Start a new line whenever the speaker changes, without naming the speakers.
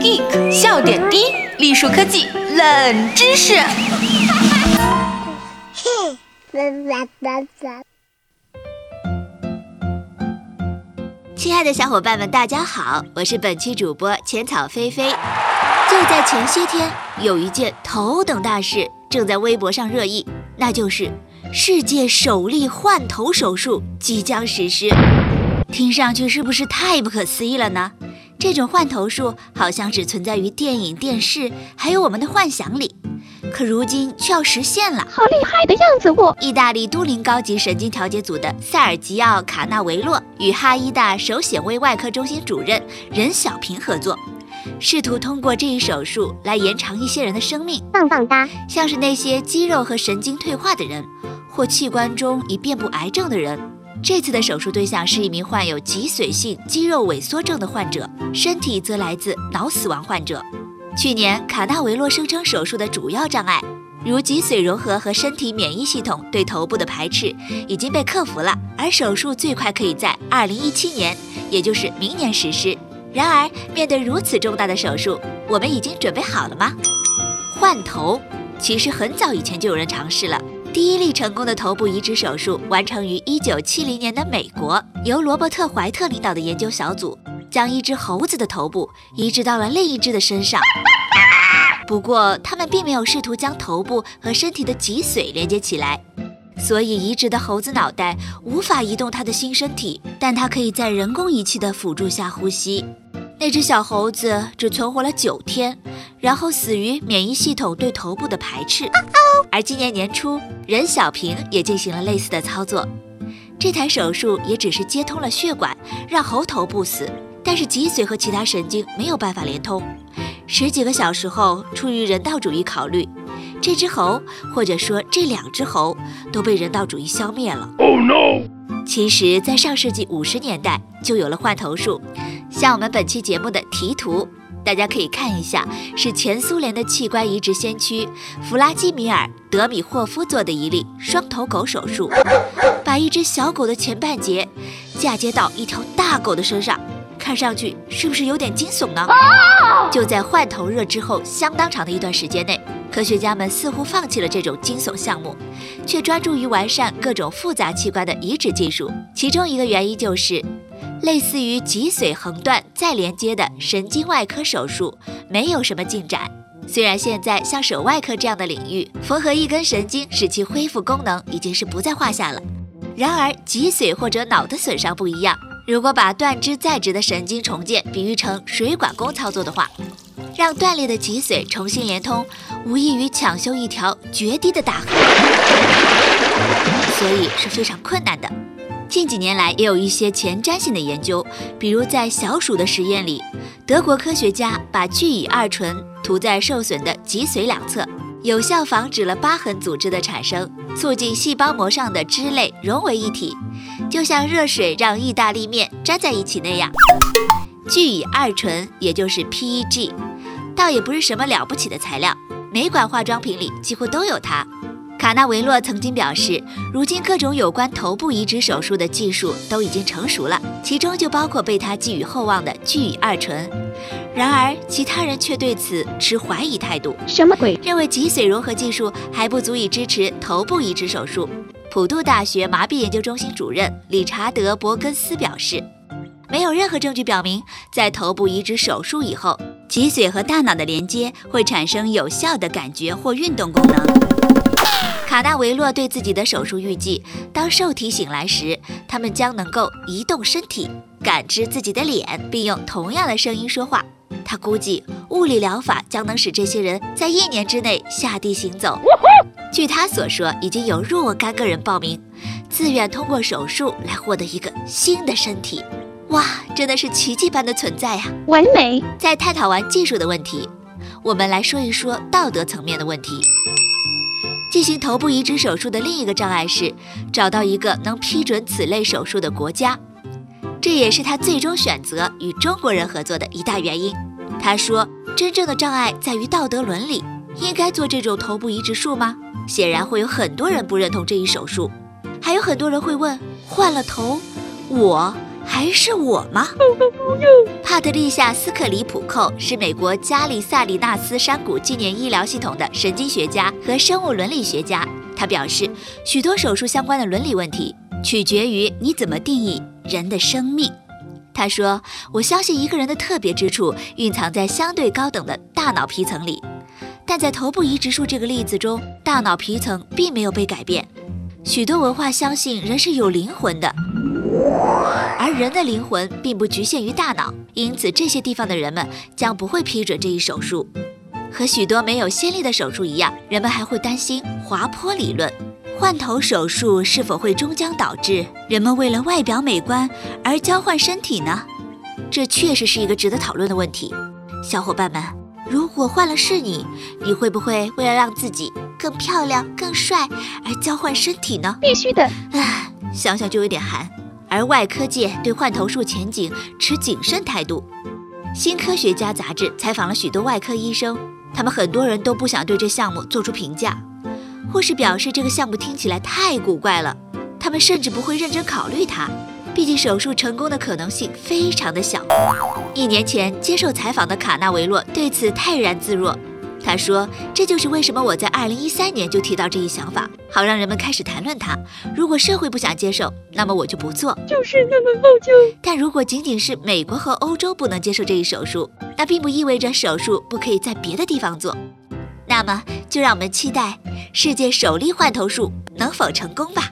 Geek 笑点低，栗树科技冷知识。
亲爱的小伙伴们，大家好，我是本期主播浅草菲菲。就在前些天，有一件头等大事正在微博上热议，那就是世界首例换头手术即将实施。听上去是不是太不可思议了呢？这种换头术好像只存在于电影、电视，还有我们的幻想里。可如今却要实现了，
好厉害的样子！我
意大利都灵高级神经调节组的塞尔吉奥·卡纳维洛与哈医大手显微外科中心主任任小平合作，试图通过这一手术来延长一些人的生命。
棒棒哒！
像是那些肌肉和神经退化的人，或器官中已遍布癌症的人。这次的手术对象是一名患有脊髓性肌肉萎缩症的患者，身体则来自脑死亡患者。去年，卡纳维洛声称手术的主要障碍，如脊髓融合和身体免疫系统对头部的排斥，已经被克服了，而手术最快可以在二零一七年，也就是明年实施。然而，面对如此重大的手术，我们已经准备好了吗？换头，其实很早以前就有人尝试了。第一例成功的头部移植手术完成于一九七零年的美国，由罗伯特·怀特领导的研究小组。将一只猴子的头部移植到了另一只的身上，不过他们并没有试图将头部和身体的脊髓连接起来，所以移植的猴子脑袋无法移动它的新身体，但它可以在人工仪器的辅助下呼吸。那只小猴子只存活了九天，然后死于免疫系统对头部的排斥。而今年年初，任小平也进行了类似的操作，这台手术也只是接通了血管，让猴头不死。但是脊髓和其他神经没有办法连通。十几个小时后，出于人道主义考虑，这只猴或者说这两只猴都被人道主义消灭了。Oh no！其实，在上世纪五十年代就有了换头术，像我们本期节目的题图，大家可以看一下，是前苏联的器官移植先驱弗拉基米尔·德米霍夫做的一例双头狗手术，把一只小狗的前半截嫁接到一条大狗的身上。看上去是不是有点惊悚呢？就在换头热之后，相当长的一段时间内，科学家们似乎放弃了这种惊悚项目，却专注于完善各种复杂器官的移植技术。其中一个原因就是，类似于脊髓横断再连接的神经外科手术没有什么进展。虽然现在像手外科这样的领域，缝合一根神经使其恢复功能已经是不在话下了，然而脊髓或者脑的损伤不一样。如果把断肢再植的神经重建比喻成水管工操作的话，让断裂的脊髓重新连通，无异于抢修一条决堤的大河，所以是非常困难的。近几年来，也有一些前瞻性的研究，比如在小鼠的实验里，德国科学家把聚乙二醇涂在受损的脊髓两侧，有效防止了疤痕组织的产生，促进细胞膜上的脂类融为一体。就像热水让意大利面粘在一起那样，聚乙二醇也就是 PEG，倒也不是什么了不起的材料，每款化妆品里几乎都有它。卡纳维洛曾经表示，如今各种有关头部移植手术的技术都已经成熟了，其中就包括被他寄予厚望的聚乙二醇。然而，其他人却对此持怀疑态度。
什么鬼？
认为脊髓融合技术还不足以支持头部移植手术。普渡大学麻痹研究中心主任理查德·伯根斯表示，没有任何证据表明，在头部移植手术以后，脊髓和大脑的连接会产生有效的感觉或运动功能。卡纳维洛对自己的手术预计，当受体醒来时，他们将能够移动身体、感知自己的脸，并用同样的声音说话。他估计，物理疗法将能使这些人在一年之内下地行走。据他所说，已经有若干个人报名，自愿通过手术来获得一个新的身体。哇，真的是奇迹般的存在呀！
完美。
在探讨完技术的问题，我们来说一说道德层面的问题。进行头部移植手术的另一个障碍是找到一个能批准此类手术的国家，这也是他最终选择与中国人合作的一大原因。他说，真正的障碍在于道德伦理。应该做这种头部移植术吗？显然会有很多人不认同这一手术。还有很多人会问：换了头，我还是我吗？帕特丽夏·斯克里普寇是美国加利萨里纳斯山谷纪念医疗系统的神经学家和生物伦理学家。他表示，许多手术相关的伦理问题取决于你怎么定义人的生命。他说：“我相信一个人的特别之处蕴藏在相对高等的大脑皮层里，但在头部移植术这个例子中，大脑皮层并没有被改变。许多文化相信人是有灵魂的。”而人的灵魂并不局限于大脑，因此这些地方的人们将不会批准这一手术。和许多没有先例的手术一样，人们还会担心滑坡理论：换头手术是否会终将导致人们为了外表美观而交换身体呢？这确实是一个值得讨论的问题。小伙伴们，如果换了是你，你会不会为了让自己更漂亮、更帅而交换身体呢？
必须的。
唉，想想就有点寒。而外科界对换头术前景持谨慎态度。新科学家杂志采访了许多外科医生，他们很多人都不想对这项目做出评价，或是表示这个项目听起来太古怪了。他们甚至不会认真考虑它，毕竟手术成功的可能性非常的小。一年前接受采访的卡纳维洛对此泰然自若。他说：“这就是为什么我在二零一三年就提到这一想法，好让人们开始谈论它。如果社会不想接受，那么我就不做。
就是那么傲娇。
但如果仅仅是美国和欧洲不能接受这一手术，那并不意味着手术不可以在别的地方做。那么，就让我们期待世界首例换头术能否成功吧。”